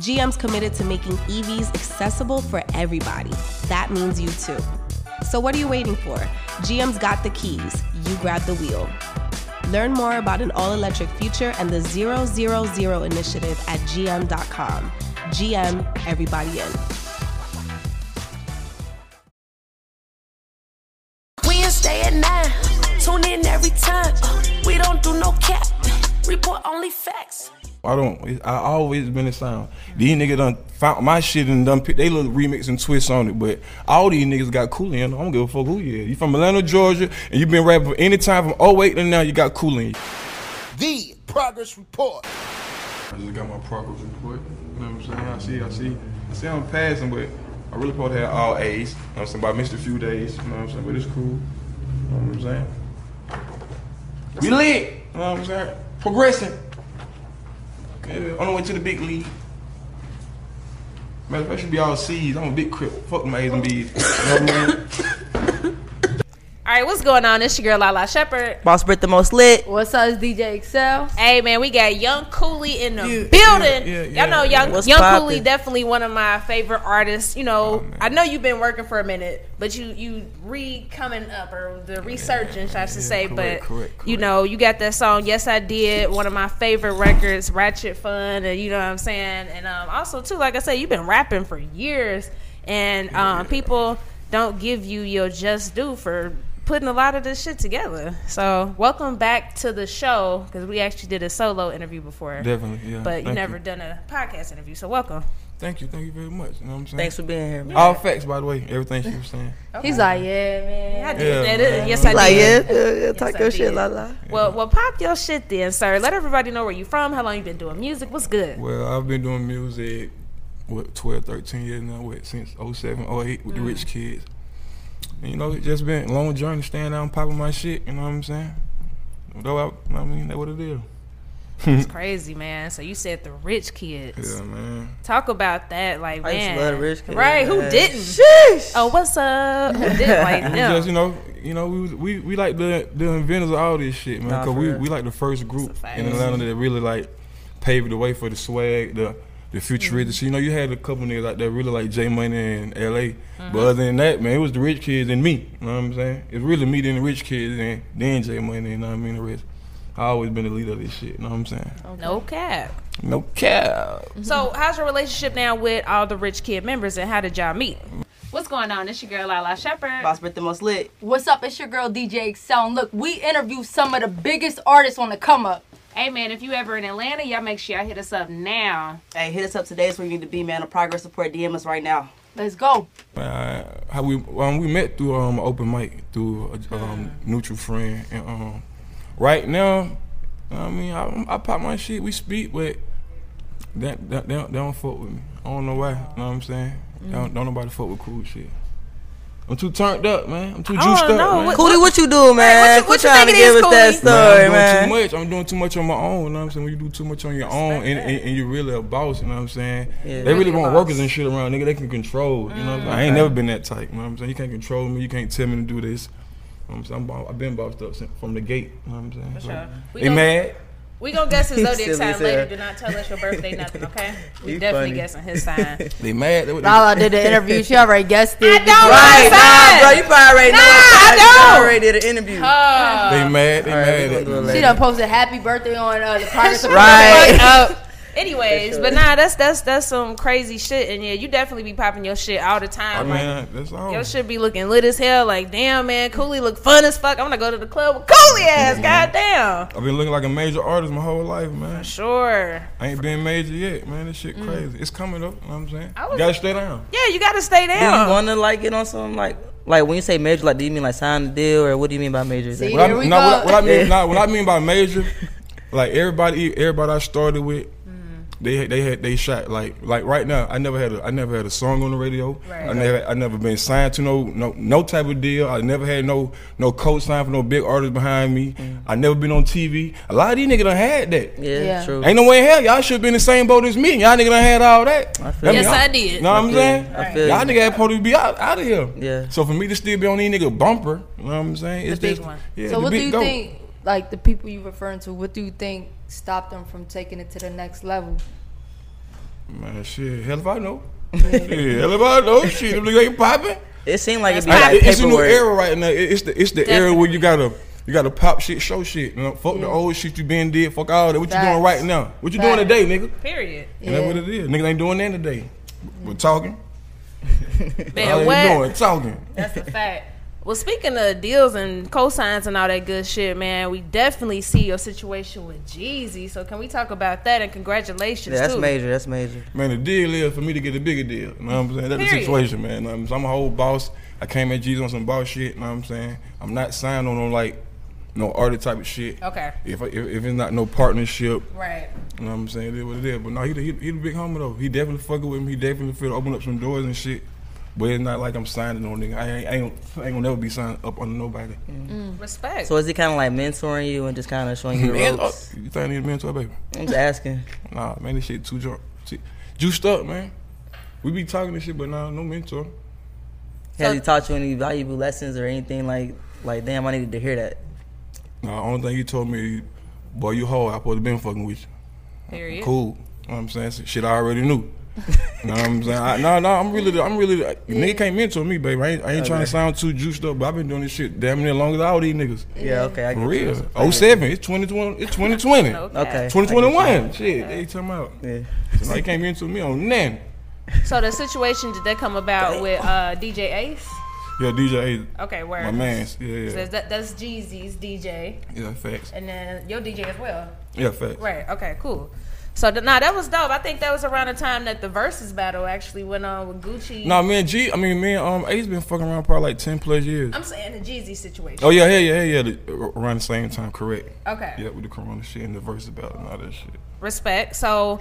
GM's committed to making EVs accessible for everybody. That means you too. So, what are you waiting for? GM's got the keys. You grab the wheel. Learn more about an all electric future and the 000 initiative at gm.com. GM, everybody in. We in stay at nine. Tune in every time. We don't do no cap. Report only facts. I don't. I always been the sound. These niggas done found my shit and done pick they little remix and twists on it. But all these niggas got Cooley in. I don't give a fuck who you is. You from Atlanta, Georgia, and you been rapping for any time from 08 to now. You got Cooley. in. The progress report. I just got my progress report. You know what I'm saying? I see. I see. I see. I'm passing, but I really probably to have all A's. You know what I'm saying? But I missed a few days. You know what I'm saying? But it's cool. You know what I'm saying? We lit. You know what I'm saying? Progressing. Yeah, on the way to the big league. Man, of fact, should be all C's. I'm a big crip. Fuck my A's and B's. You know what I mean? All right, what's going on? It's your girl Lala Shepherd. Boss Brit the most lit. What's up, it's DJ Excel? Hey man, we got Young Cooley in the Yeah, building. yeah, yeah, yeah, Y'all know yeah. Young What's Young poppin'? Cooley definitely one of my favorite artists. You know, I know you've been working for a minute, but you you re coming up or the resurgence, I should yeah, say. correct, but correct, you know, you got that song "Yes I Did," one of my favorite records, Ratchet Fun, and you know what I'm saying. And um, also too, like I said, you've been rapping for years, and um, people don't give you your just due for putting a lot of this shit together. So welcome back to the show because we actually did a solo interview before. Definitely, yeah. But you Thank never done a podcast interview, so welcome. Thank you, thank you very much. You know what I'm saying? Thanks for being here, man. All facts, by the way. Everything she was saying. He's like, yeah, man. I did Yeah, that. man. Yes, I Like, yeah, did. yeah, yeah, Yes, talk I your shit, did. la la. Well, well, pop your shit then, sir. Let everybody know where you from, how long you been doing music, what's good. Well, I've been doing music, what, 12, 13 years now, what, since 07, 08 with the mm. Rich Kidz. And, you know, it just been a long journey staying out and popping my shit, you know what I'm saying? Though I, I mean, that's what it is. It's crazy, man. So you said the Rich Kidz. Yeah, man. Talk about that, like I used to man. love Rich Kidz, Right? Who didn't? Sheesh. Oh, what's up? Who didn't like We them? just, you know, you know, we we we like the the inventors of all this shit, man. Cause for we real. we like the first group It's a fact. in Atlanta that really like paved the way for the swag, the the future Mm-hmm. You know, you had a couple niggas out there really like J Money and L.A. Mm-hmm. But other than that, man, it was the Rich Kidz and me. You know what I'm saying? It's really me then the Rich Kidz and then J Money. You know what I mean? The rest. I always been the leader of this shit. You know what I'm saying? No cap. No cap. So, how's your relationship now with all the rich kid members, and how did y'all meet? What's going on? It's your girl Lala Shepherd. Boss Brit the most lit. What's up? It's your girl DJ Excel. And look, we interview some of the biggest artists on the come up. Hey man, if you ever in Atlanta, y'all make sure y'all hit us up now. Hey, hit us up today. It's where you need to be, man. A Progress Report. DM us right now. Let's go. Uh, how we um, we met through um open mic through a um, mutual friend and um right now I mean I, I pop my shit we speak but that, that they, don't, they don't fuck with me I don't know why you know what I'm saying They don't, don't nobody fuck with cool shit I'm too turned up man I'm too juiced up know. man. What- Cooley, what you do, man? what you- what Quit you trying to give is, us that Cooley? story, man, I'm man. doing too much. I'm doing too much on my own. You know what I'm saying? When you do too much on your own and, and, and you're really a boss, you know what I'm saying? Yeah. They really Really want workers and shit around, nigga. They can control. You know what I'm mm. saying? I ain't never been that type. You know what I'm saying? You can't control me. You can't tell me to do this. You know what I'm saying? I'm, I've been bossed up since, from the gate. You know what I'm saying? So, sure. We They mad? We gonna guess his zodiac sign as later. Do not tell us your birthday, nothing, okay? We You definitely funny. guessing his sign. They mad? They, what they, Lala did the interview. She already guessed it. I don't Right, know nah, bro. You probably already know. Nah, I You don't. already did an interview. Oh. they mad? They All right, we mad gonna at do it She done posted happy birthday on uh, the Progress Report. Right. Up. Anyways, but nah, that's that's that's some crazy shit, and yeah, you definitely be popping your shit all the I time. like, mean, that's all. Your shit be looking lit as hell. Like, damn, man, Cooley look fun as fuck. I'm gonna go to the club with Cooley ass. Mm-hmm. Goddamn. I've been looking like a major artist my whole life, man. Sure. I ain't been major yet, man. This shit crazy. It's coming up. You know what I'm saying? I was- You gotta stay down. Yeah, you gotta stay Do you down. wanna like get on something like like when you say major, like do you mean like sign the deal or what do you mean by major? See? What I, Here we nah, what, go. what I mean, Yeah. nah, what I mean by major, like everybody, everybody I started with, they they had they shot like like right now. I never had a I never had a song on the radio. Right. I never I never been signed to no no no type of deal. I never had no no co-sign for no big artist behind me. Mm. I never been on TV. A lot of these niggas done had that. Yeah, Yeah. true. Ain't no way in hell y'all should be in the same boat as me. Y'all nigga done had all that. I feel Yes, you. I did. Know what I'm saying? you. I feel Y'all you. nigga had supposed to be out, out of here. Yeah. So for me to still be on these nigga bumper, you know what I'm saying? It's big just, one. Yeah, so what do you goat. think? Like the people you referring to, what do you think stopped them from taking it to the next level? Man, shit, hell if I know. shit, hell if I know. Shit, them niggas ain't popping. It seemed like it'd be like It- it's a new era right now. It's the it's the era where you gotta you gotta pop shit, show shit. You know, fuck the old shit you been did. Fuck all that. What you doing right now? What you doing today, nigga? Period. And that's what it is. Niggas ain't doing that today. We're talking. Man, what? doing talking. That's a fact. Well, speaking of deals and cosigns and all that good shit, man, we definitely see your situation with Jeezy. So can we talk about that? And congratulations, Yeah, that's too. major. That's major. Man, the deal is for me to get a bigger deal. You know what I'm saying? That's the situation, man. You I'm. I'm a whole boss. I came at Jeezy on some boss shit. You know what I'm saying? I'm not signed on no like no artist type of shit. Okay. If, if if it's not no partnership, Right. you know what I'm saying? It is what it is. But no, he the- he, he the big homie though. He definitely fucking with me. He definitely feel to open up some doors and shit. But it's not like I'm signing on nigga. I ain't, I ain't, I ain't gonna never be signed up under nobody. Mm. Mm. Respect. So is he kind of like mentoring you and just kind of showing you the ropes? oh, you think I need a mentor, baby? I'm just asking. Nah, man, this shit too drunk. Shit, Juiced up, man. We be talking this shit, but nah, no mentor. Has he taught you any valuable lessons or anything like like damn I needed to hear that? Nah, only thing he told me, boy, you hoe. I supposed to been fucking with you. Period. Cool. You know what I'm saying? Shit I already knew. You know what I'm saying? I, no, no, I'm really, I'm really, the- nigga can't mentor me, baby. I ain't, I ain't trying to sound too juiced up, but I've been doing this shit damn near longer than all these niggas. Yeah, okay, I For get real. you. Oh seven, it's 2020, it's 2020. Okay. Okay. 2021. Shit, they talking about. Yeah. So you can't mentor me on nothing. So the situation did that come about with uh, DJ Ace? Yeah, DJ, Ace. Okay, where? my man's. Yeah, So yeah. that, that's Jeezy's DJ, Yeah, facts. and then your DJ as well. Yeah, facts. Right. Okay. Cool. So nah, that was dope. I think that was around the time that the Verzuz battle actually went on with Gucci. Nah, man, G, I mean, man, um, Ace been fucking around probably like 10 plus years. I'm saying the Jeezy situation. Oh, yeah, yeah, yeah, yeah, the, around the same time, correct. Okay. Yeah, with the corona shit and the Verzuz and all that shit. Respect. So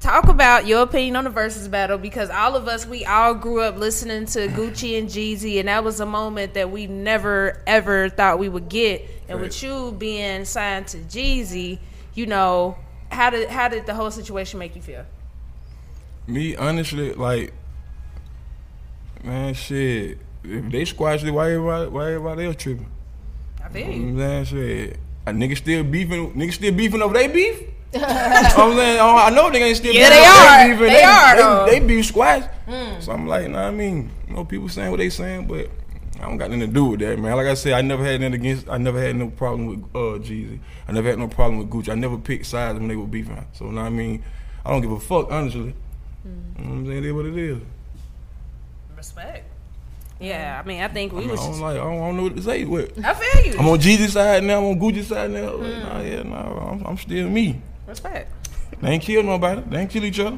talk about your opinion on the Verzuz battle because all of us we all grew up listening to Gucci and Jeezy and that was a moment that we never ever thought we would get. And with you being signed to Jeezy, you know, how did how did the whole situation make you feel? Me, honestly, like, man, shit. If they squashed it, why everybody, why everybody else tripping? I feel You you. know what I'm saying? Shit. Uh, A nigga still beefing, niggas still beefing over they beef? You know I'm saying? Oh, I know they ain't still Yeah, beefing they over are. beef, and They are, though. They, they beef squash. Hmm. So I'm like, nah, I mean, you know, people saying what they saying, but I don't got nothing to do with that, man. Like I said, I never had nothing against, I never had no problem with uh, Jeezy. I never had no problem with Gucci. I never picked sides when they were beefing. So, you know what I mean? I don't give a fuck, honestly. You know what I'm saying? It is what it is. Respect. Yeah, I mean I think we I was don't like, I don't, I don't know what to say. What? I feel you. I'm on Jeezy's side now. I'm on Gucci's side now. Like, Nah, yeah, nah, I'm, I'm still me. Respect. They ain't kill nobody. They ain't kill each other.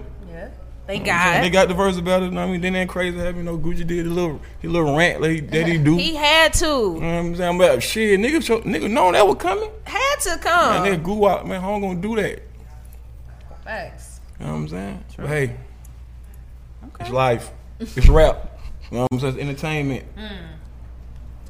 Yeah. Thank They got the Verzuz it. know what I mean, then that crazy happen. You know, Gucci did a little, his little rant like that he do. He had to. you know what I'm saying? But shit, nigga, show, nigga, knowing that was coming. Had to Man, come. nigga, goo out, man. How I'm gonna do that? Facts. You know what I'm saying? But hey, it's life. It's rap. You know what I'm saying? It's entertainment. Hmm.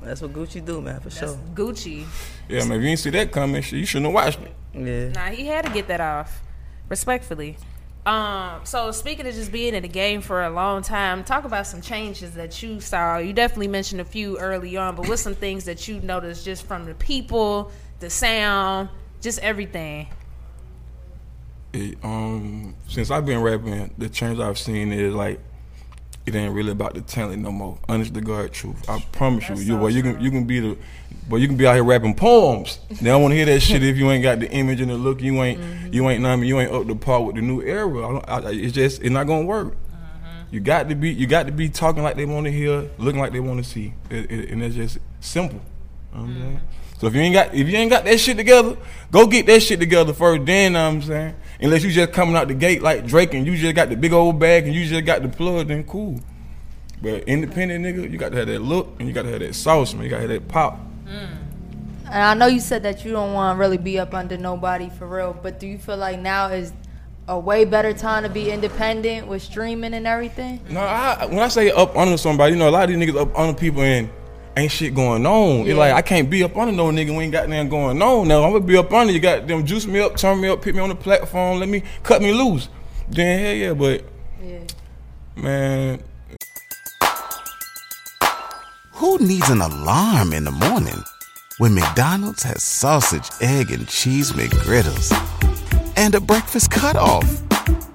That's what Gucci do, man, for That's sure. Gucci. Yeah, man. If you didn't see that coming, shit, you shouldn't have watched it. Yeah. Nah, he had to get that off. Respectfully. Um, so speaking of just being in the game for a long time, talk about some changes that you saw. You definitely mentioned a few early on, but what's some things that you noticed just from the people, the sound, just everything? it, um, since I've been rapping, the change I've seen is like it ain't really about the talent no more. Honest to God, truth. I promise you, you, boy, you can you can be the, but you can be out here rapping poems. They don't want to hear that shit if you ain't got the image and the look. You ain't mm-hmm. you ain't know what I mean, you ain't up to par with the new era. I don't, I, it's just it's not gonna work. Mm-hmm. You got to be you got to be talking like they want to hear, looking like they want to see, It- it- and it's just simple. You know mm-hmm. saying? So if you ain't got if you ain't got that shit together, go get that shit together first. Then you know what I'm saying, unless you just coming out the gate like Drake and you just got the big old bag and you just got the plug, then cool. But independent nigga, you got to have that look and you got to have that sauce, man. You got to have that pop. Mm. And I know you said that you don't want to really be up under nobody for real, but do you feel like now is a way better time to be independent with streaming and everything? No, I, when I say up under somebody, you know, a lot of these niggas up under people and ain't shit going on. It's Yeah. like I can't be up under no nigga when ain't got nothing going on. Now I'm gonna be up under you. Got them juice me up, turn me up, put me on the platform, let me cut me loose. Then hell yeah, but Yeah. man, Who needs an alarm in the morning when McDonald's has sausage, egg, and cheese McGriddles and a breakfast cutoff?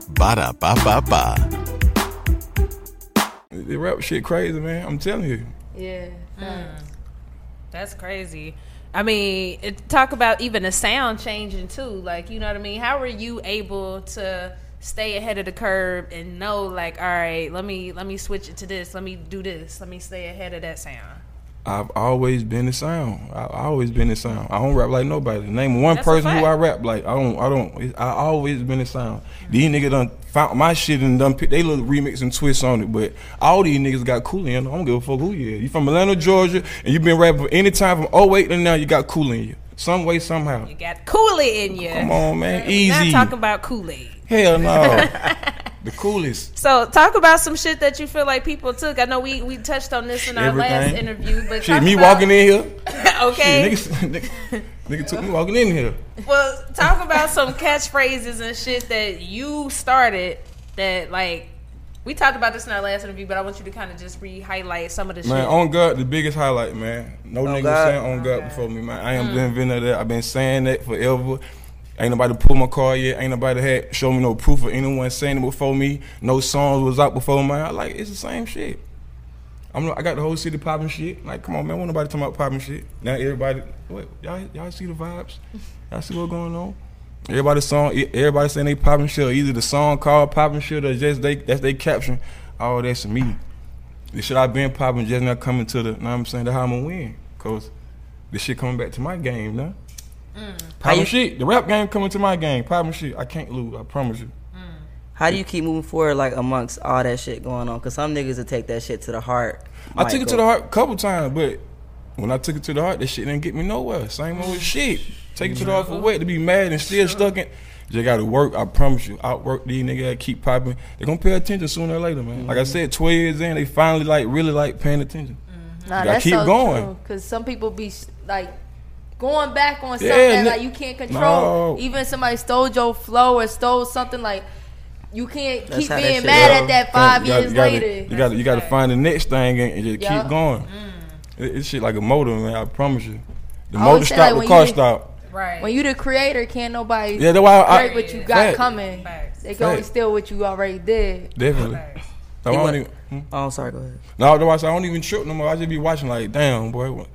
Ba da ba ba ba. the rap shit crazy, man. I'm telling you. Yeah. Mm. That's crazy. I mean, it, talk about even the sound changing too. Like, you know what I mean? How were you able to stay ahead of the curve and know, like, all right, let me let me switch it to this. Let me do this. Let me stay ahead of that sound. I've always been the sound. I I always been the sound. I don't rap like nobody. Name one That's person who. I rap like. I don't. I don't. I always been the sound. These niggas done found my shit and done they little remix and twist on it. But all these niggas got Cooley in. I don't give a fuck who you is. You from Atlanta, Georgia, and you been rapping for any time from 08 to now. You got Cooley in you. Some way, somehow. You got Kool Aid in you. Come on, man. Easy. Not talking about Kool Aid. Hell no. the coolest. So talk about some shit that you feel like people took. I know we, we touched on this in our last interview, but Shit, me about- walking in here. okay. Shit, niggas, nigga, nigga took me walking in here. Well, talk about some catchphrases and shit that you started that like we talked about this in our last interview, but I want you to kind of just re-highlight some of the Man, shit. on God, the biggest highlight, man. No nigga God. saying on God before me, man. I ain't mm. been inventing that. I've been saying that forever. Ain't nobody pull my car yet. Ain't nobody had show me no proof of anyone saying it before me. No songs was out before mine. Like it's the same shit. I'm I got the whole city popping shit. Like, come on, man. Won't nobody talking about popping shit. Now everybody, what y'all y'all see the vibes? Y'all see what's going on? Everybody song, everybody saying they popping shit. Either the song called popping shit or just they that's they caption. All that's me. The shit I been popping just now coming to the. Know what I'm saying? That's how I'm gonna win. Cause the shit coming back to my game now. Mm. Popping you- shit. The rap game coming to my game. Popping shit. I can't lose. I promise you. Mm. How do you keep moving forward like amongst all that shit going on? Cause some niggas will take that shit to the heart. I Might took it to the heart a couple times, but when I took it to the heart, that shit didn't get me nowhere. Same old mm. shit. Take it to the mm-hmm. heart for what? To be mad and still stuck in. Just gotta work. I promise you. Outwork these niggas. that Keep popping. They gonna pay attention sooner or later, man. Like I mm-hmm. said, 12 years in, they finally like really like paying attention. Mm-hmm. Nah, gotta that's keep so going. true. Cause some people be like going back on something Yeah, that like you can't control. No. Even somebody stole your flow or stole something like you can't That's keep being mad go. at that five You years you gotta, later. You gotta, you gotta find the next thing and, and just Yeah. keep going. It, it's shit like a motor, man. I promise you. The motor stop, like, the car stop. right. when you the creator, can't nobody Yeah, that's why I, break what you got Fact. coming. Facts. They can only steal what you already did. Definitely. So I don't went- even, hmm? Oh, sorry. Go ahead. No, otherwise I don't even trip no more. I just be watching like, damn, boy.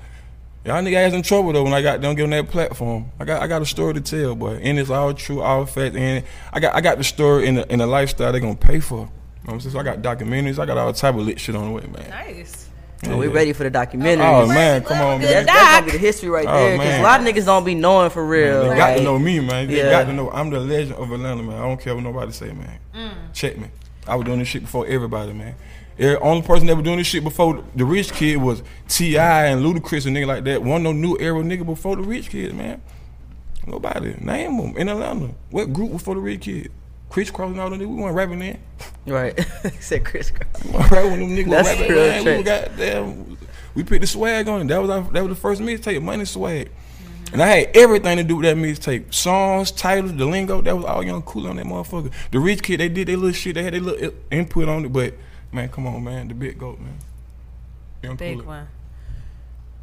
What- Y'all nigga ass in trouble though when I got don't get on that platform. I got I got a story to tell, boy. And it's all true, all fact. And I got I got the story in the in the lifestyle they gonna pay for. You know what I'm saying? So I got documentaries, I got all type of lit shit on the way, man. nice. So we ready for the documentary. Oh man, come on, Good That's, man. that's gonna be Doc. the history right Oh, there. Cause man. a lot of niggas don't be knowing for real. They got to know me, man. They Yeah. got to know I'm the legend of Atlanta, man. I don't care what nobody say, man. Mm. Check me. I was doing this shit before everybody, man. The only person that was doing this shit before the rich kid was T.I. and Ludacris and nigga like that. One no new era nigga before the rich kid, man. Nobody. Name them in Atlanta. What group before the rich kid? Kris Kross and all them niggas. We weren't rapping then. Right. Said Kris. Kross. We weren't rapping when them niggas That's was rapping then. We got goddamn. We put the swag on it. That was our, that was the first mixtape, Money Swag. And I had everything to do with that mixtape. Songs, titles, the lingo, that was all young cool on that motherfucker. The rich kid, they did their little shit, they had their little input on it, but man, come on, man, the big goat, man. Young Big Kool-Aid. one.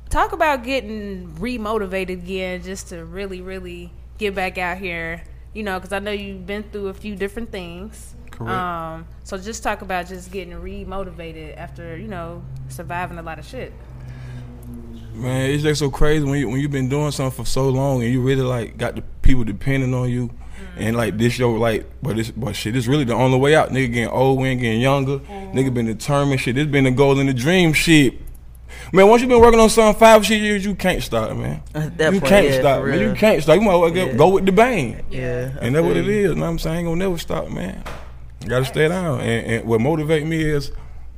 Talk about getting remotivated again, just to really, really get back out here. You know, because I know you've been through a few different things. Correct. Um, so just talk about just getting remotivated after you know surviving a lot of shit. Man, it's just so crazy when you when you've been doing something for so long and you really like got the people depending on you, Mm. and like this your like, but this but shit, this really the only way out. Nigga getting old, we ain't getting younger. Mm. Nigga been determined. Shit, this been the goal and the dream. Shit, man. Once you been working on something five shit years, you can't stop, man. That you point, can't yeah, stop, man. You can't stop. You might well go, Yeah. go with the bang. Yeah. I And that's what it is. you. Know what I'm saying? Ain't gonna never stop, man. You gotta stay down. And, and what motivate me is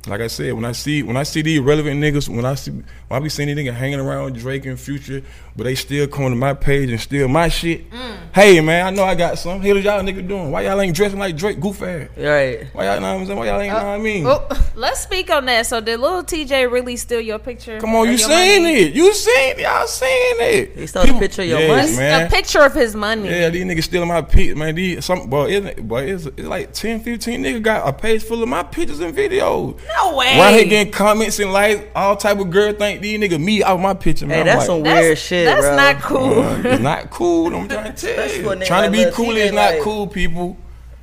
like I said, when I see when I see these relevant niggas, when I see when I be seeing these niggas hanging around with Drake and Future, but they still come to my page and steal my shit. Mm. Hey man, I know I got some. Hell y'all niggas doing? Why y'all ain't dressing like Drake goof ass? Right. Why y'all know what I'm saying? Why y'all ain't know what I mean? Oh, let's speak on that. So did little TJ really steal your picture? Come on, you seen money? it. You seen y'all seen it. He stole the picture of your Yes, money? man. A picture of his money. Yeah, these niggas stealing my pic, man. These some boy, it, boy, it's, it's like 10, 15 niggas got a page full of my pictures and videos. No way. Right here getting comments and like all type of girl think these nigga me out my picture, man. Hey, I'm that's like, some That's- weird shit, That's bro. not cool. uh, it's not cool. I'm trying to tell Especially for a you. Trying to be Lil cool TJ, is not like- cool, people. You know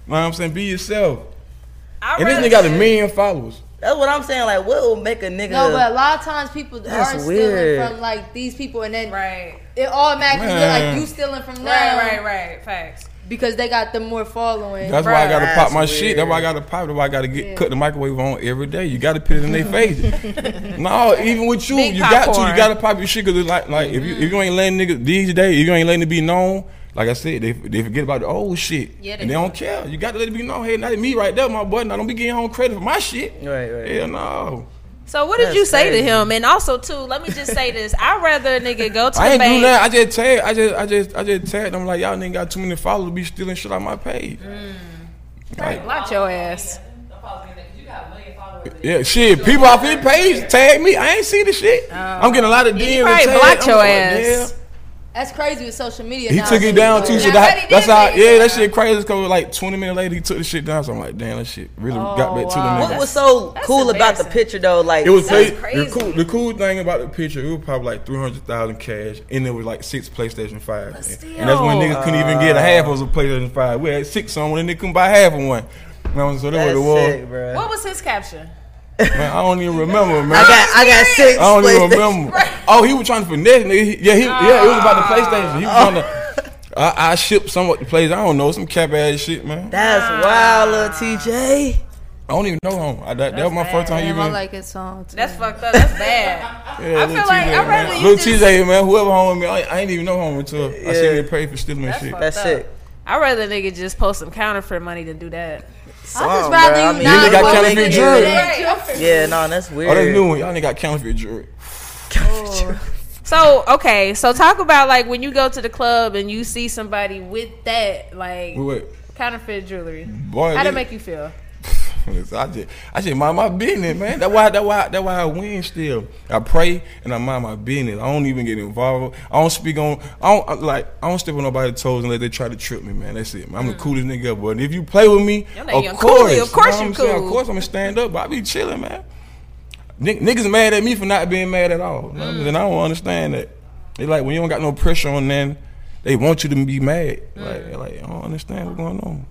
what I'm saying? Be yourself. I And this nigga got a million followers. That's what I'm saying. Like, what will make a nigga? No, but a lot of times people That's are weird. stealing from like these people, and then Right. it automatically Man. like you stealing from them, Right, right, right. Facts. Because they got the more following. That's why I gotta That's pop my weird. shit. That's why I gotta pop. That's why I gotta get Yeah. cut the microwave on every day. You gotta put it in their face. no, even with you, Big you got to. You gotta pop your shit because like, like if you if you ain't letting niggas these days, if you ain't letting it be known. Like I said, they, they forget about the old shit, Yeah, they and they do. don't care. You got to let it be known. Hey, not me right there, my boy. Now don't be getting home credit for my shit. Right, right. Hell no. So what did That's you say crazy. to him? And also too, let me just say this: I'd rather a nigga go to I the ain't do that. I just tag. I just, I just, I just tagged them like y'all nigga got too many followers to be stealing shit out my page. Mm. Like, Block your ass. Yeah, shit. People off his page tag me. I ain't see the shit. Oh. I'm getting a lot of DMs. he and probably tags. blocked I'm your like, ass. Damn. That's crazy with social media. He now, took it down too. So that, I bet he that's how. it Yeah, that shit crazy. Cause like 20 minutes later, he took the shit down. So I'm like, damn, that shit really oh, got back to the wow. nigga. What was so That's cool about the picture though? Like, It was That's crazy. crazy. The cool, the cool thing about the picture, it was probably like three hundred thousand cash, and there was like six PlayStation Five, and that's when niggas couldn't even get a half of a PlayStation Five. We had six on one, and they couldn't buy half of one. You know, so that's what it was. sick, bro. What was his caption? Man, I don't even remember, man. I got, I got six. I don't even remember. Oh, he was trying to finesse, nigga. He- Yeah, he, yeah, it was about the PlayStation. He was trying to. Oh. I, I shipped some of the plays. I don't know some cap ass shit, man. That's wild, little TJ. I don't even know him. I, that, that was my first time Damn, I even. like his song too. That's fucked up. That's bad. Yeah, I Lil feel like I'd rather you Lil just- TJ, man, whoever home with me, I, I ain't even know him until I Yeah. seen him pay for stealing my That's shit. That's up. Sick. I'd rather a nigga just post some counterfeit money than do that. I just rather bro. I you mean, not Nigga got go counterfeit make it jewelry. good. Yeah, no, that's weird. Oh, that's new one. Y'all nigga got counterfeit oh. jewelry. So okay, so talk about like when you go to the club and you see somebody with that like Wait, wait. counterfeit jewelry. Boy, How they- to make you feel? I just, I just mind my business, man. That's why, that's why, that's why I win still. I pray and I mind my business. I don't even get involved. I don't speak on. I don't I- like. I don't step on nobody's toes unless they try to trip me, man. That's it. Man. I'm the coolest nigga ever. But if you play with me, of course. Of course know you what I'm saying? cool. Of course I'm gonna stand up. But I be chilling, man. Niggas mad at me for not being mad at all. Know I'm? And I don't understand that. They like when you don't got no pressure on them, they want you to be mad. Like, like I don't understand what's going on.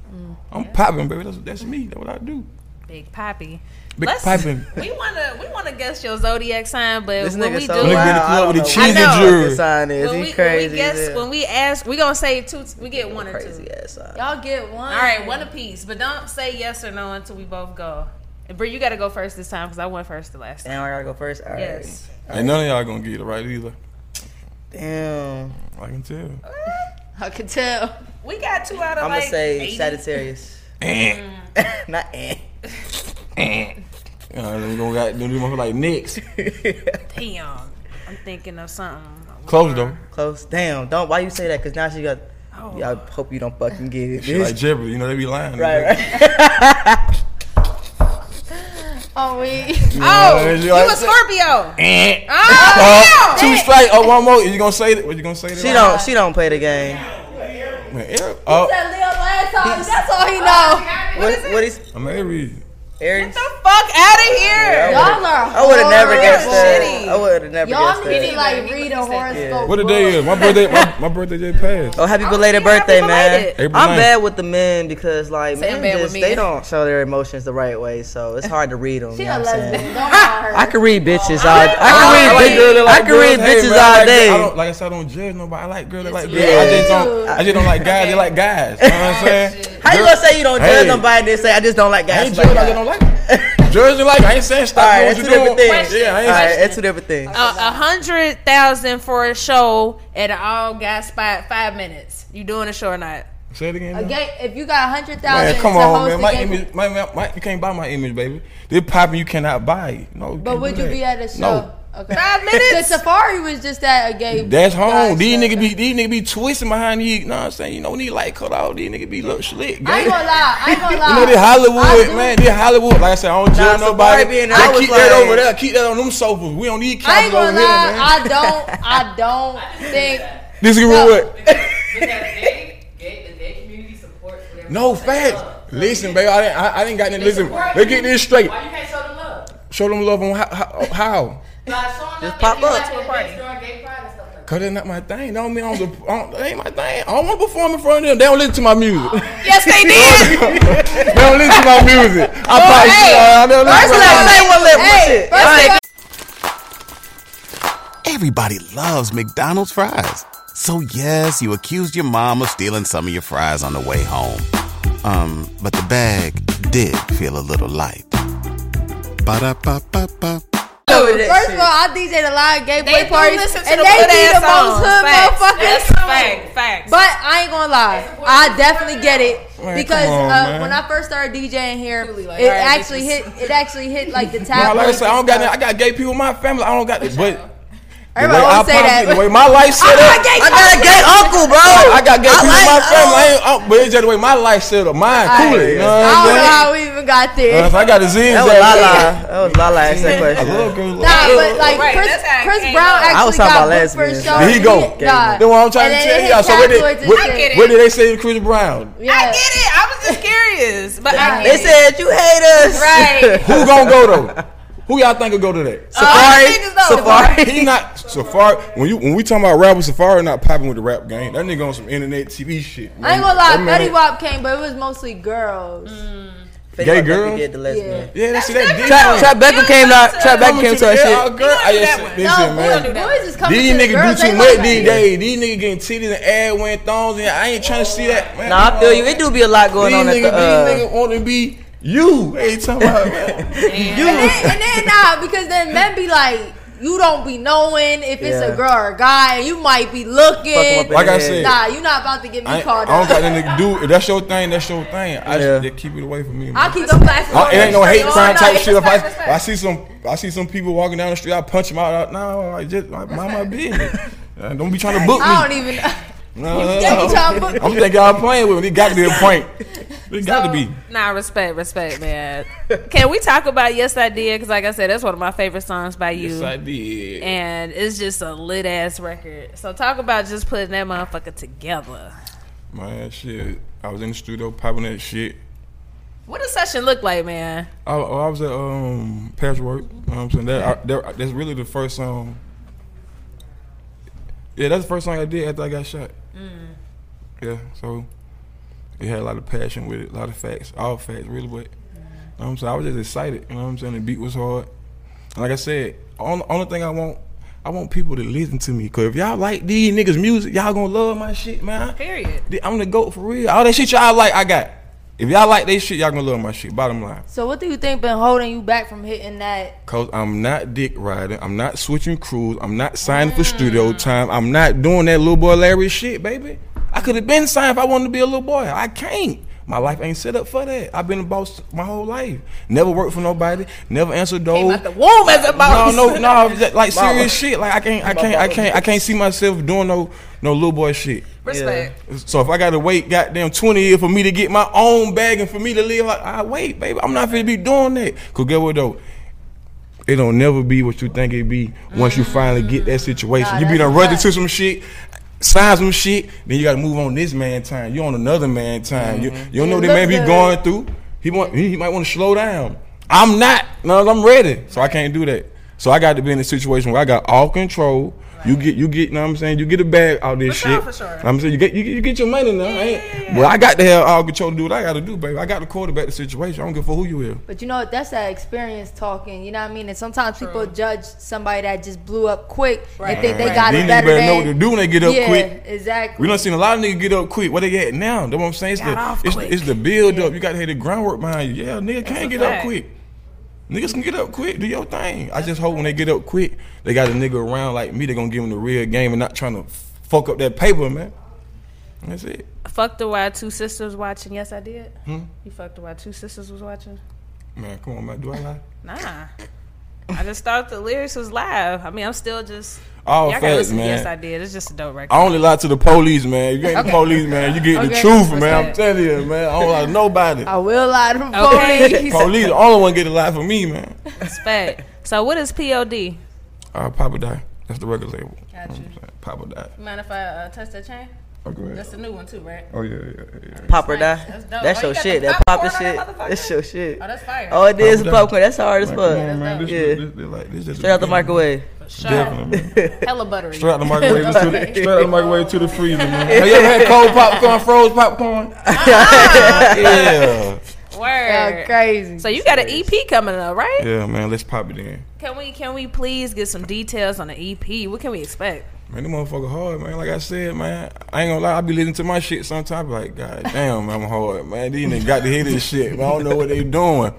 I'm popping, baby. That's that's me. That's what I do. Big Poppy. Big popping. We wanna we wanna guess your zodiac sign, but This when we so do wild. in the club I with don't the know cheesy what the sign is. when He we, when we guess as hell. when we ask, we gonna say two. We get one or two. sign. Y'all get one. All right, one apiece, but don't say yes or no until we both go. And Bree, you got to go first this time because I went first the last time. Damn, I gotta go first. All right. Yes. Ain't none of y'all gonna get it right either. Damn. I can tell. I can tell. We got two out of I'm like gonna say 80. Sagittarius. Eh. Not eh. You know, we gonna got them motherfuckers like Knicks. Damn. I'm thinking of something. Close though. Close. Damn. Don't. Why you say that? Cause now she got. Oh. Yeah, I hope you don't fucking get it. Shit like bitch. Jeopardy, you know they be lying. right, right. Oh, we. Oh, Yeah, you you like a Scorpio. Eh. Oh, Uh, two straight. Oh, one more. You gonna say it? What you gonna say? She don't. She don't play the game. Man, Eric. Oh, That Leo last time. That's all he know. What? What is I'm Aries. Aries? the fuck out of here. Y'all are. I would have never guessed that. shitty. I would have never Y'all guessed that. Y'all need to like read a said- horoscope. What the day is? My birthday. My, my birthday just passed. Oh, happy belated happy birthday, man! belated. April I'm 9th. bad with the men because like Say I'm men just they don't show their emotions the right way, so it's hard to read them. She you know a I'm lesbian. Don't her. I can read bitches all. I I can read bitches. like I can read girls. Hey, bitches man, all like girls- I day. like I said, I don't judge nobody. I like girls that like girls. I just don't. I just don't like guys. They like guys. You know what I'm saying? How you gonna say you don't judge nobody and then say I just don't like guys? Ain't like judging. I that? just don't like. them. Judging like I ain't saying stop All right, doing that's what you doing. things. Yeah, I ain't All right, saying. that's two different things. A a hundred thousand for a show at an all gas spot, five minutes. You doing a show or not? Say it again. A now. game, if you got a hundred thousand Man, to come host on, man. a My image, my, my, my, you can't buy my image, baby. This popping, you cannot buy it. No. but would you that. be at a show? No. Okay. Five The Safaree was just at a gay. That's home. These show. niggas be these niggas be twisting behind these. You know what I'm saying? You know, need light cut out. These niggas be look slick. I ain't gang. gonna lie. I ain't gonna lie. You know they Hollywood, man. They Hollywood. Like I said, I don't judge nobody. Being They I was keep that over there. Keep that on them sofas. We don't need I ain't couches over gonna here, man. I don't. I don't think. this is No. what. Because gay, gay, the gay community supports. No they facts. Listen, baby, I didn't, I, I didn't got nothing. Listen, support let's get this straight. Why you can't show them love? Show them love on how. how, how? By showing Just up pop up like to a it party. next door, gay pride and stuff like that. Cause that's not my thing. That don't mean I don't, don't. That ain't my thing. I don't want to perform in front of them. They don't listen to my music. Yes, they did. they don't listen to my music. I probably hey. Uh, they don't listen First to let my say one lip Hey, shit. first Like, of Everybody loves McDonald's fries. So yes, you accused your mom of stealing some of your fries on the way home. Um, but the bag did feel a little light. Ba-da-ba-ba-ba. First of all, I DJ'd a lot of gay boy do parties, and the they good be ass the most hood Facts. motherfuckers. That's fact. Facts. But I ain't gonna lie, I definitely get it Man, because on, uh, when I first started DJing here, Truly, like, it all right, actually hit. It actually hit like the Nah, tab. like I said, I don't got. I got gay people in my family. I don't got this, but. The way, I always say pop that. it, the way my life set I up, got I got a gay uncle, bro. I got gay people in my family. I ain't, uh, but it's just the way my life set up. Mine, cool it. You know what I I'm don't know how we even got there. Uh, so I got a zigzag. That was Lala. That was Lala asked that I question. love girls. Nah, but like Right, Chris, that's how it Chris Brown actually I was talking got about booked for a show. There he go. Nah. That's what I'm trying to then tell y'all. So what did, tabloids and what, shit. I get it. what did they say to Chris Brown? Yeah. I get it. I was just curious, but I They get it. said you hate us. Right. Who gonna go though? Who y'all think will go to that? Safaree. niggas know. Safaree. He not Safaree. When you when we talking about rappers, Safaree not popping with the rap game. That nigga on some internet TV shit. I ain't gonna lie, That man- Fetty Wap came, but it was mostly girls. Gay girls? Get the lesbian. Yeah, that's, that. different. dick Trap, out. Beckham came out. Trap Beckham came to our Yeah, shit. girl, I just that one. listen, no, man. boys, boys is coming These niggas do too much that. these days. These niggas getting titties and ass wearing thongs, and I ain't trying to see that. Man. Nah, I feel you. It do be a lot going These on at the. Uh, these niggas want to be you. Hey, talking about man. And then, and then nah, because then men be like, you don't be knowing if it's Yeah. a girl or a guy, and you might be looking. Fuck 'em up in Like I said, Nah, you not about to get me I, ain't- caught I don't up. got nothing to do. If that's your thing, that's your thing. I Yeah. just keep it away from me. I Man. keep them platforms. I, it ain't no hate crime type night. shit. If I, Respect, respect. if I see some, I see some people walking down the street. I punch them out. No, I just I mind my business. Uh, Don't be trying to book me. I don't even. No, Yeah, you trying to book I'm me. thinking y'all playing with me. It got to be a point. It got to be. Nah, respect, respect, man. Can we talk about Yes I Did? Because, like I said, that's one of my favorite songs by you. Yes, I did. and it's just a lit ass record. So talk about just putting that motherfucker together. Man, shit. I was in the studio popping that shit. What does session look like, man? I, I was at um Patchwerk. You know what I'm saying that, I, that that's really the first song. Yeah, that's the first song I did after I got shot. Mm. Yeah, so it had a lot of passion with it, a lot of facts, all facts really. But you know what I'm saying I was just excited. You know what I'm saying the beat was hard. And like I said, on, only thing I want. I want people to listen to me, cause if y'all like these niggas' music, y'all gonna love my shit, man. Period. I'm the goat for real. All that shit y'all like, I got. If y'all like that shit, y'all gonna love my shit. Bottom line. So what do you think been holding you back from hitting that? Cause I'm not dick riding. I'm not switching crews. I'm not signing for studio mm. time. I'm not doing that little boy Larry shit, baby. I could have been signed if I wanted to be a little boy. I can't. My life ain't set up for that. I've been a boss my whole life. Never worked for nobody. Never answered Came doors. out the womb as a boss. No, no, no. that- Like Mama. serious shit. Like I can't, I can't, I can't, I can't see myself doing no, no little boy shit. Respect. So if I gotta wait goddamn 20 years for me to get my own bag and for me to live like I wait, baby. I'm not gonna be doing that. Cause get what though? It don't never be what you think it be once you mm. finally get that situation. Nah, you be done a rushed fact. into some shit, sign some shit, then you gotta move on this man time. You on another man time. You, you don't know what they may be going through. He want he, he might want to slow down. I'm not. No, I'm ready. So I can't do that. So I got to be in a situation where I got all control. You get, you get, you know what I'm saying? You get a bag out of this For sure, shit. for sure. I'm saying you get, you, get- you get your money now. I ain't, Well, I got to have all control to do what I got to do, baby. I got to quarterback the situation. I don't give a fuck who you is. But you know what? That's that experience talking. You know what I mean? And sometimes people judge somebody that just blew up quick and think they Man, got these it niggas better better than. know what to do when they get up yeah, quick. exactly. We done seen a lot of niggas get up quick. Where they at now? That's what I'm saying. It's, Got the, off it's, quick. it's the build up. You got to have the groundwork behind you. Yeah, nigga can't a get up quick. Niggas can get up quick. Do your thing. I just hope when they get up quick, they got a nigga around like me. They gonna give them the real game and not trying to fuck up that paper, man. That's it. fucked her while two sisters watching? Yes, I did. Hmm? You fucked her while two sisters was watching? Man, come on, man. Do I lie? Nah. I just thought the lyrics was live. I mean, I'm still just. All Y'all gotta facts, listen man. Yes, I did. It's just a dope record. I only lie to the police, man. You ain't the police, man. You get the truth, What's man. I'm telling you, man. I don't lie to nobody. I will lie to the Okay. police. police, the only one get a lie for me, man. Respect. So, what is POD? Uh, Pop or Die. That's the record label. Got you. Pop or Die. Mind if I uh, touch that chain? Oh, go ahead. That's the new one too, right? Oh, yeah, yeah, yeah. Pop or die. That's dope. That's Oh, your you shit. That poppin' popcorn shit. that motherfucker? That's your shit. Oh, that's fire. All it is is Pop or popcorn. That's hard as Like, fuck. come man. This, Yeah. this, this, like, this Straight out the microwave. Sure. Definitely. Hella buttery. Straight out the microwave to the, straight out the microwave to the freezer, man. Have you ever had cold popcorn, froze popcorn? yeah. Word. Y'all crazy. So you got an EP coming up, right? Yeah, man. Let's Pop It Then. Can we can we please get some details on the EP? What can we expect? Man, them motherfucker hard, man. Like I said, man, I ain't gonna lie. I be listening to my shit sometimes. Like, God damn, man, I'm hard, man. These niggas got to hear this shit. Man. I don't know what they doing.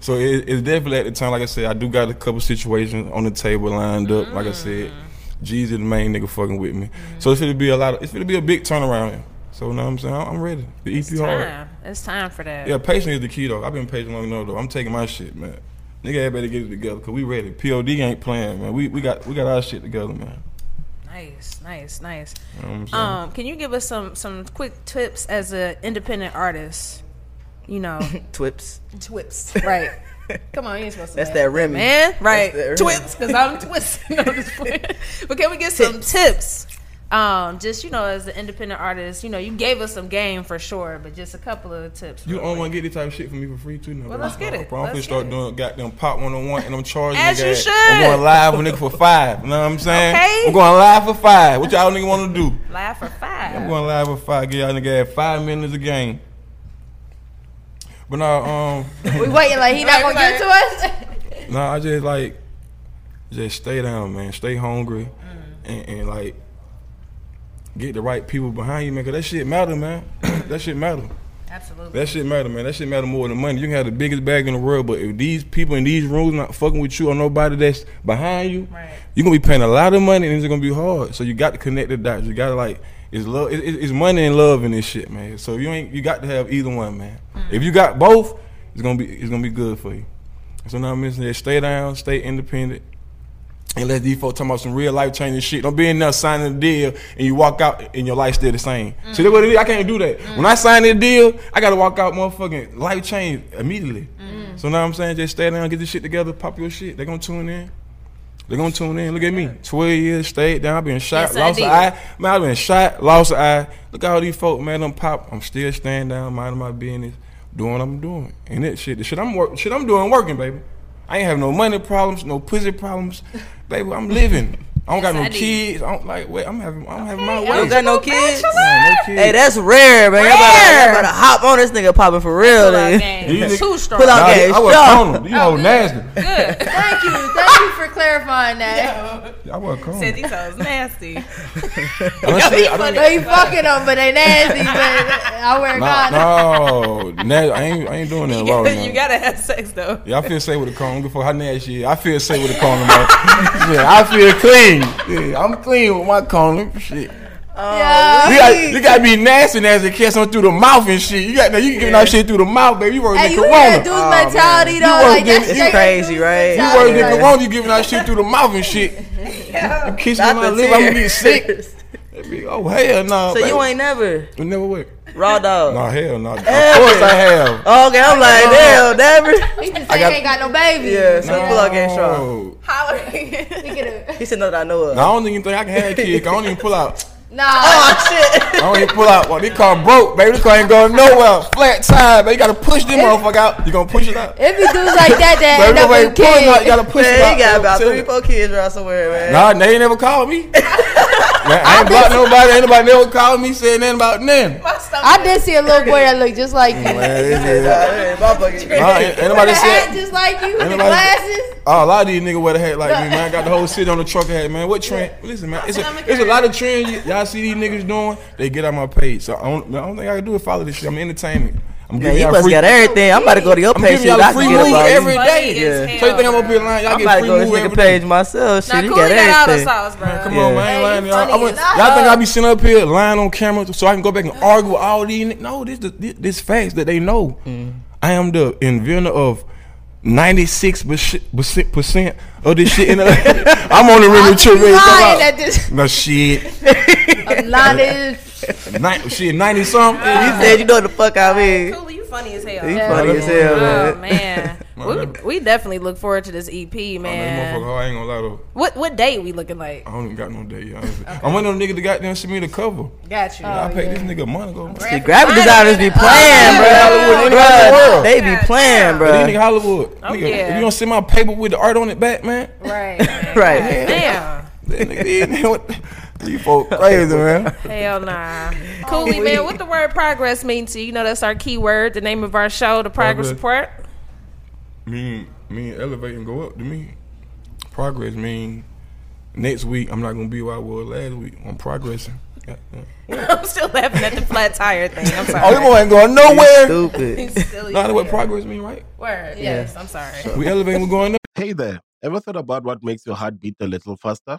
So it, it's definitely at the time. Like I said, I do got a couple situations on the table lined up. Like I said, mm. Jeezy the main nigga fucking with me. So it's gonna be a lot. Of, it's gonna be a big turnaround. Here. So you know what I'm saying? I'm ready. The EP hard. Time. It's time for that. Yeah, patience is the key though. I've been patient long enough though. I'm taking my shit, man. Nigga, everybody get it together because we ready. POD ain't playing, man. We we got we got our shit together, man. Nice, nice, nice. You know what I'm saying? Um, can you give us some some quick tips as an independent artist? You know, Twips. twips, right? Come on, you ain't supposed to. That's laugh. that Remy. man, right? That Remy. Twips, because I'm twisting. No, just playing. but can we get some tips? Um, just you know, as an independent artist, you know, you gave us some game for sure, but just a couple of tips. You don't want to get this type of shit from me for free too, no. Well, let's get it. Bro, I'm finna start it. doing goddamn pop one on one, and I'm charging. As nigga you should. I'm going live with nigga for five. You know what I'm saying? Okay. I'm going live for five. What y'all nigga want to do? Laugh for five. I'm going live for five. Get y'all nigga five minutes a game. But now, um, We waiting like he not gonna give it to us. no, I just like just stay down, man. Stay hungry, and, and like get the right people behind you, man. Cause that shit matter, man. that shit matter. Absolutely. That shit matter, man. That shit matter more than money. You can have the biggest bag in the world, but if these people in these rooms not fucking with you or nobody that's behind you, Right. you're gonna be paying a lot of money and it's gonna be hard. So you got to connect the dots. You gotta like it's love. It, it- it's money and love in this shit, man. So you ain't you got to have either one, man. Mm. If you got both, it's gonna be it's gonna be good for you. So now I'm saying. Stay down, stay independent. And let these folks talking about some real life changing shit. Don't be in there signing a deal and you walk out and your life still the same. See that what it is? I can't do that. Mm. When I sign a deal, I gotta walk out motherfucking life change immediately. Mm. So now I'm saying just stay down, get this shit together, pop your shit. They're gonna tune in. They're gonna tune in. Look at me. Twelve years, stayed down. I've been shot, Yes, lost an eye. Man, I've been shot, lost an eye. Look at all these folks, man. I'm pop. I'm still staying down, minding my business, doing what I'm doing. And that shit, the shit I'm work, shit I'm doing, working, baby. I ain't have no money problems, no pussy problems, baby. I'm living. I don't got no I kids. I don't like. Wait, I'm having. I'm having my way. You don't got no Come kids? bitch, no kids. Hey, that's rare, man. Y'all better, y'all better hop on this nigga popping for real, Pull out nigga. game. Too strong. Pull out Nah, game. I was Strong. calling them. You oh, know, nasty. Good. Thank you, thank you for clarifying that. I was calling. Said these hoes nasty. I done said- I done- No, you fucking them, but they nasty. But I wear Nah, God. no, na- I ain't. I ain't doing that raw. you gotta have sex though. Yeah, I feel safe with a condom. Before how nasty. I feel safe with a condom, man. yeah, I feel clean. Yeah, I'm clean with my condom. Shit. Oh, yeah. You got, you got to be nasty nasty to catch them through the mouth and shit. You got now you giving out shit through the mouth, baby. You working Hey, the you corona. that dude's oh, mentality You though? work Like that's it's crazy, dude's right? You mentality, working the right? corona. You giving out shit through the mouth and shit. You kiss me Not my the lip. I'm gonna get sick. Be, oh hell no. So you ain't never You never what? raw dog. No hell no. Of course I have. Oh, okay, I'm like, damn, never. He just I got- he ain't got no baby. Yeah, so pull out ain't strong. No. Hollering. Look. He said, no, that I know of. No, I don't even think I can have kids. I don't even pull out. Nah. Oh, shit. I don't even pull out. What they call broke, baby. This car ain't going nowhere. Flat tire, baby. You gotta push them motherfucker out. You gonna push it out. If you dudes like that, that Baby, end up nobody with pulling out. You kids. gotta push it Man, out. he got baby. about three, four kids around somewhere, man. Nah, they ain't never called me. man, I ain't blocked nobody. Anybody never called me saying nothing about nothing. I did see a little boy that looked just like you. Man, this hey, motherfucker. Nah, ain't, ain't nobody With a hat said. just like you, with the nobody- glasses. Oh, a lot of these niggas wear the hat like me, man. I got the whole city on the trucker hat, man. What trend? Listen, man, it's a, it's a lot of trend y- y'all see these niggas doing. They get on my page. So I don't, the only thing I can do is follow this shit. I'm entertainment. I'm Man, giving you must free. got everything. I'm about to go to your I'm page giving y'all I free can get move about every you. Yeah. So you think I'm gonna be lying? Y'all I'm get about to free go to move this nigga every day. page myself. Now, Shit, you Cooley got got all the everything. sauce, bro. Come Yeah. on, man. I ain't lying y'all. I want, y'all think I be sitting up here lying on camera so I can go back and argue with all these? niggas? No, this this, this facts that they know. Mm. I am the inventor of. 96 percent percent of this shit in the, I'm on the river trip ready to come lying at this. No shit. A lot of Nin- shit, 90 something. He said, you know the fuck I mean. Cooley, you funny as hell. He funny as hell, Oh man. man, we, we definitely look forward to this EP, Oh, that man. motherfucker, I ain't gonna lie though. What what date we looking like? I don't even got no day yet. honestly. I'm waiting on the nigga to goddamn send me the cover. Got you. I paid this oh, nigga money go. See, graphic designers be playing, bro. Hollywood, any other Bruh, world. Oh, they be playing, But these bro. nigga Hollywood. Oh, nigga, yeah. If you don't send my paper with the art on it back, man. Right. Right. Damn. That nigga, these nigga, what- you folk crazy, man. Hell nah. Cooley, oh, man, what the word progress mean to you? You know that's our key word, the name of our show, the progress Progress. report. mean, mean elevate and go up to me. Progress mean next week I'm not gonna be where I was last week. I'm progressing. I'm still laughing at the flat tire thing. I'm Oh, sorry. you boy ain't going nowhere. Stupid. Silly No, that's what progress mean, right? Word. Yes, I'm sorry. We elevating, we're going up. Hey there. Ever thought about what makes your heart beat a little faster?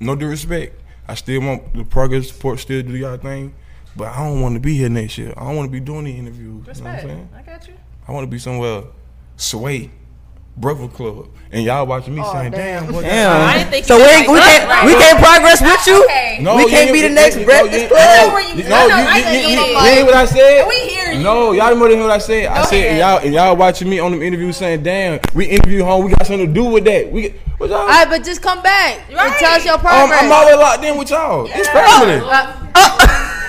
no disrespect, I still want the progress report still do y'all thing, but I don't want to be here next year. I don't want to be doing the interviews. You know what I'm saying? I got you. I want to be somewhere Sway, Breakfast Club, and y'all watching me saying, "Damn, boy, Damn. I didn't think So we ain't, like we can't we can't progress with you. Okay. No, we can't ain't- be the next you- breakfast you- club. I know you- No, you, I you, you, you you, did. you hear what I said? We hear you. No, y'all didn't hear what I said. I Go said ahead. y'all and y'all watching me on them interviews saying, "Damn, we interview home. We got something to do with that. We what y'all? All right, but just come back and Right. tell us your Um, progress. I'm always locked in with y'all. It's family.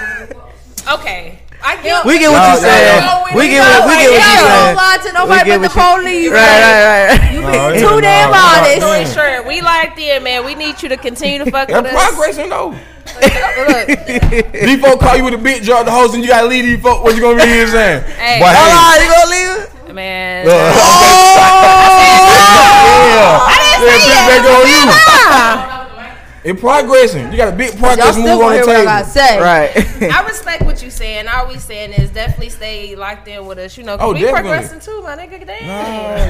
Okay. I get We get what Y'all- you saying. We get what we get what you Y'all don't lie to nobody but the what police. Right, right, right. You No, been too damn honest. no. Long shirt. We like in, man. We need you to continue to fuck That with us. progressing though. Look, These folk call you with a bitch, drop the host, and you gotta leave these folk. What you gonna be here saying? Hey. Boy, Hold hey. on, you gonna leave oh! it? man. Yeah. Yeah, bitch, back on you. It progressing. You got a big Y'all progress move on the hear what I table. say. Right. I respect what you saying. All we saying is definitely stay locked in with us. You know, 'cause Oh, we definitely. progressing too, my nigga. Damn.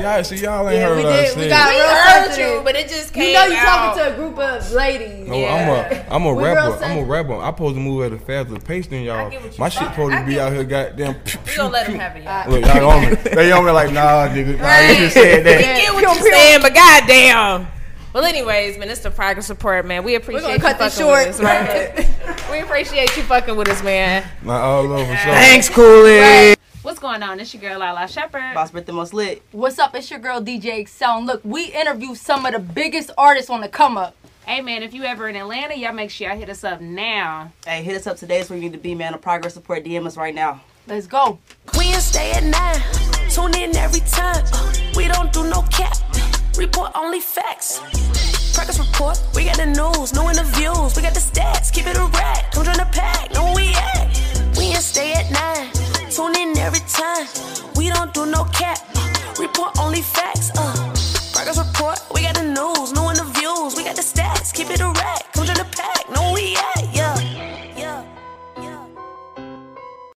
Nah, y'all see, y'all ain't Yeah, heard we what I did. We got We heard you, but it just came You know you talking to a group of ladies. No, Yeah. I'm a I'm a rapper. I'm a rapper. I'm supposed to move at a faster pace than y'all. get what you My shit supposed to be out here goddamn. We gonna let him have it, y'all. Look, y'all on me. They on me like, nah, nigga. Nah, Right. you just said We get what you saying, but goddamn. Well, anyways, man, it's the progress report, man. We appreciate gonna you cut this fucking with us, short. right? we appreciate you fucking with us, man. Not all over. So. Thanks, Cooley. What's going on? It's your girl Lala Shepherd. Boss Britt the most lit. What's up? It's your girl DJ Excel. And look, we interview some of the biggest artists on the come up. Hey, man, if you ever in Atlanta, y'all make sure y'all hit us up now. Hey, hit us up today. It's where you need to be, man. A progress report. DM us right now. Let's go. Wednesday at 9. Tune in every time. Uh, we don't do no cap. Report only facts. Progress report. We got the news, new interviews. We got the stats. Keep it a rack. Come join the pack. Know where we at. Wednesday at 9. Tune in every time. We don't do no cap. Report only facts. Uh, progress report. We got the news, new interviews. We got the stats. Keep it a rack.